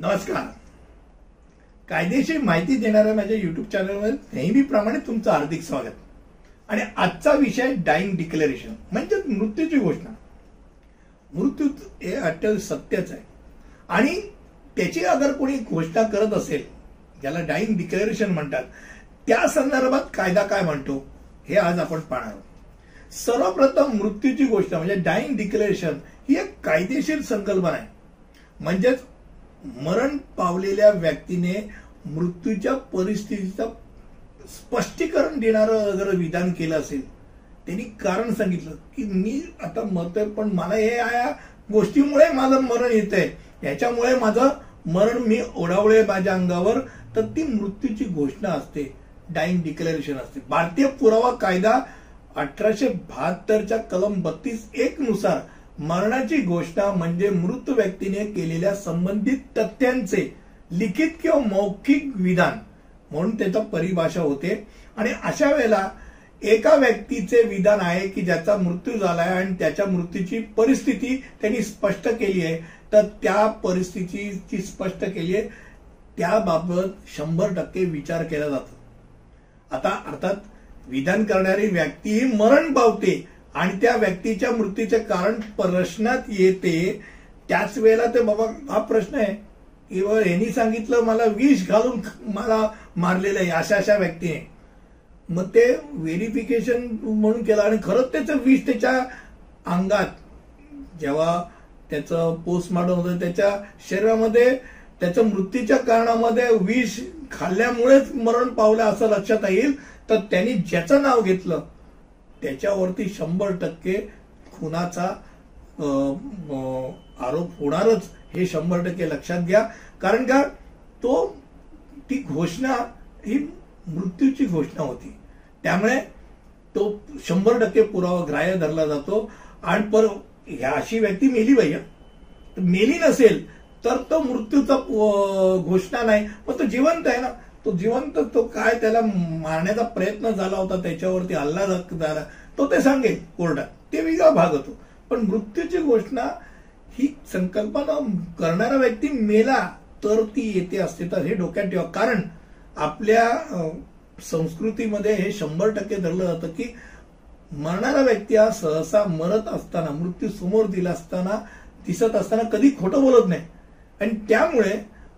नमस्कार. कायदेशीर माहिती देणाऱ्या माझ्या युट्यूब चॅनलवर नेहमीप्रमाणे तुमचं हार्दिक स्वागत. आणि आजचा विषय डाईंग डिक्लेरेशन म्हणजे मृत्यूची घोषणा. मृत्यू हे अत्यंत सत्यच आहे. आणि त्याची अगर कोणी घोषणा करत असेल ज्याला डाईंग डिक्लेरेशन म्हणतात त्या संदर्भात कायदा काय म्हणतो हे आज आपण पाहणार आहोत. सर्वप्रथम मृत्यूची घोषणा म्हणजे डाईंग डिक्लेरेशन ही एक कायदेशीर संकल्पना आहे. म्हणजेच मरण पावलेल्या व्यक्तीने मृत्यूच्या परिस्थितीचं स्पष्टीकरण देणारं अगर विधान केलं असेल त्यांनी कारण सांगितलं की मी आता मरतोय पण मला हे या गोष्टीमुळे माझं मरण येत आहे याच्यामुळे माझं मरण मी ओढावळे माझ्या अंगावर तर ती मृत्यूची घोषणा असते डाईंग डिक्लेरेशन असते. भारतीय पुरावा कायदा अठराशे बहात्तरच्या कलम बत्तीस एक नुसार मरणाची घोषणा म्हणजे मृत व्यक्तीने केलेल्या संबंधित तथ्यांचे लिखित किंवा मौखिक विधान. म्हणून त्याचा परिभाषा होते. आणि अशा वेळेला एका व्यक्तीचे विधान आहे की ज्याचा मृत्यू झाला आहे आणि त्याच्या मृत्यूची परिस्थिती त्यांनी स्पष्ट केली आहे तर त्या परिस्थितीची स्पष्ट केली आहे. त्याबाबत शंभर टक्के विचार केला जातो. आता अर्थात विधान करणारी व्यक्ती ही मरण पावते आणि त्या व्यक्तीच्या मृत्यूचे कारण प्रश्नात येते त्याच वेळेला ते बाबा हा प्रश्न आहे. किंवा यांनी सांगितलं मला विष घालून मला मारलेलं आहे अशा अशा व्यक्तीने मग ते व्हेरिफिकेशन म्हणून केलं आणि खरंच त्याचं विष त्याच्या अंगात जेव्हा त्याचं पोस्टमॉर्टम होतं त्याच्या शरीरामध्ये त्याच्या मृत्यूच्या कारणामध्ये विष खाल्ल्यामुळेच मरण पावलं असं लक्षात येईल तर त्यांनी ज्याचं नाव घेतलं त्याच्यावरती शंभर टक्के खुनाचा आरोप होणारच हे शंभर टक्के लक्षात घ्या. कारण का तो ती घोषणा ही मृत्यूची घोषणा होती. त्यामुळे तो शंभर टक्के पुरावा ग्राह्य धरला जातो. आणि पर ह्या अशी व्यक्ती मेली भैया मेली नसेल तर तो मृत्यूचा घोषणा नाही. पण तो जिवंत आहे ना. तो जिवंत तो काय त्याला मारण्याचा प्रयत्न झाला होता त्याच्यावरती हल्ला झाला तो ते सांगेल कोर्टात. ते वेगळा भाग होतो. पण मृत्यूची घोषणा ही संकल्पना करणारा व्यक्ती मेला तर ती येते असते तर हे डोक्यात ठेवा. कारण आपल्या संस्कृतीमध्ये हे शंभर टक्के धरलं जातं की मरणारा व्यक्ती हा सहसा मरत असताना मृत्यू समोर दिला असताना दिसत असताना कधी खोटं बोलत नाही. आणि त्यामुळे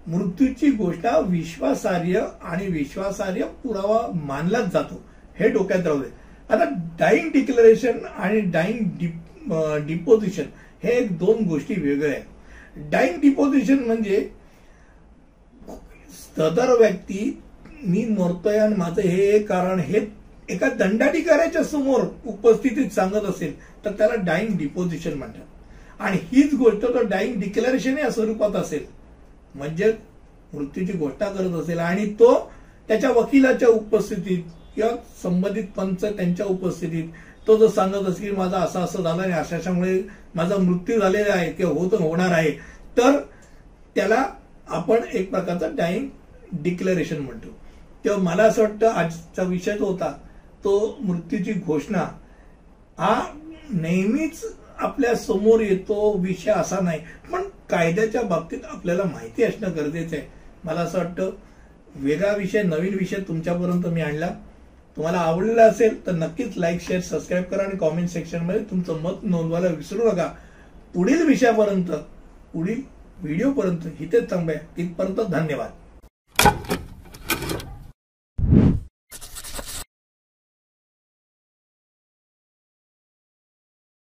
मृत्यूची घोषणा विश्वासार्ह आणि विश्वासार्ह पुरावा मानलाच जातो. हे डोक्यात राहू दे. आता डाईंग डिक्लेरेशन आणि डाईंग डिपोजिशन हे एक दोन गोष्टी वेगळ्या आहेत. डाईंग डिपोजिशन म्हणजे सदर व्यक्ती मी मरतोय आणि माझं हे कारण हे एका दंडाधिकाऱ्याच्या समोर उपस्थितीत सांगत असेल तर त्याला डाईंग डिपोजिशन म्हणतात. आणि हीच गोष्ट तर डाईंग डिक्लेरेशन या स्वरूपात असेल. म्हणजे मृत्यूची घोषणा करत असेल आणि तो त्याच्या वकिलाच्या उपस्थितीत किंवा संबंधित पंच त्यांच्या उपस्थितीत तो जर सांगत असेल की माझा असं असं झालं आणि अशाशामुळे माझा मृत्यू झालेला आहे किंवा होत होणार आहे तर त्याला आपण एक प्रकारचा डाईंग डिक्लेरेशन म्हणतो. तेव्हा मला असं वाटतं आजचा विषय जो होता तो मृत्यूची घोषणा हा नेहमीच आपल्यासमोर येतो विषय असा नाही. पण कायद्याच्या बाबतीत आपल्याला माहिती असणं गरजेचं आहे. मला असं वाटतं वेगळा विषय नवीन विषय तुमच्यापर्यंत मी आणला. तुम्हाला आवडलेला असेल तर नक्कीच लाईक शेअर सबस्क्राईब करा आणि कॉमेंट सेक्शनमध्ये तुमचं मत नोंदवायला विसरू नका. पुढील विषयापर्यंत पुढील व्हिडिओपर्यंत इथेच थांबूया. तिथपर्यंत धन्यवाद.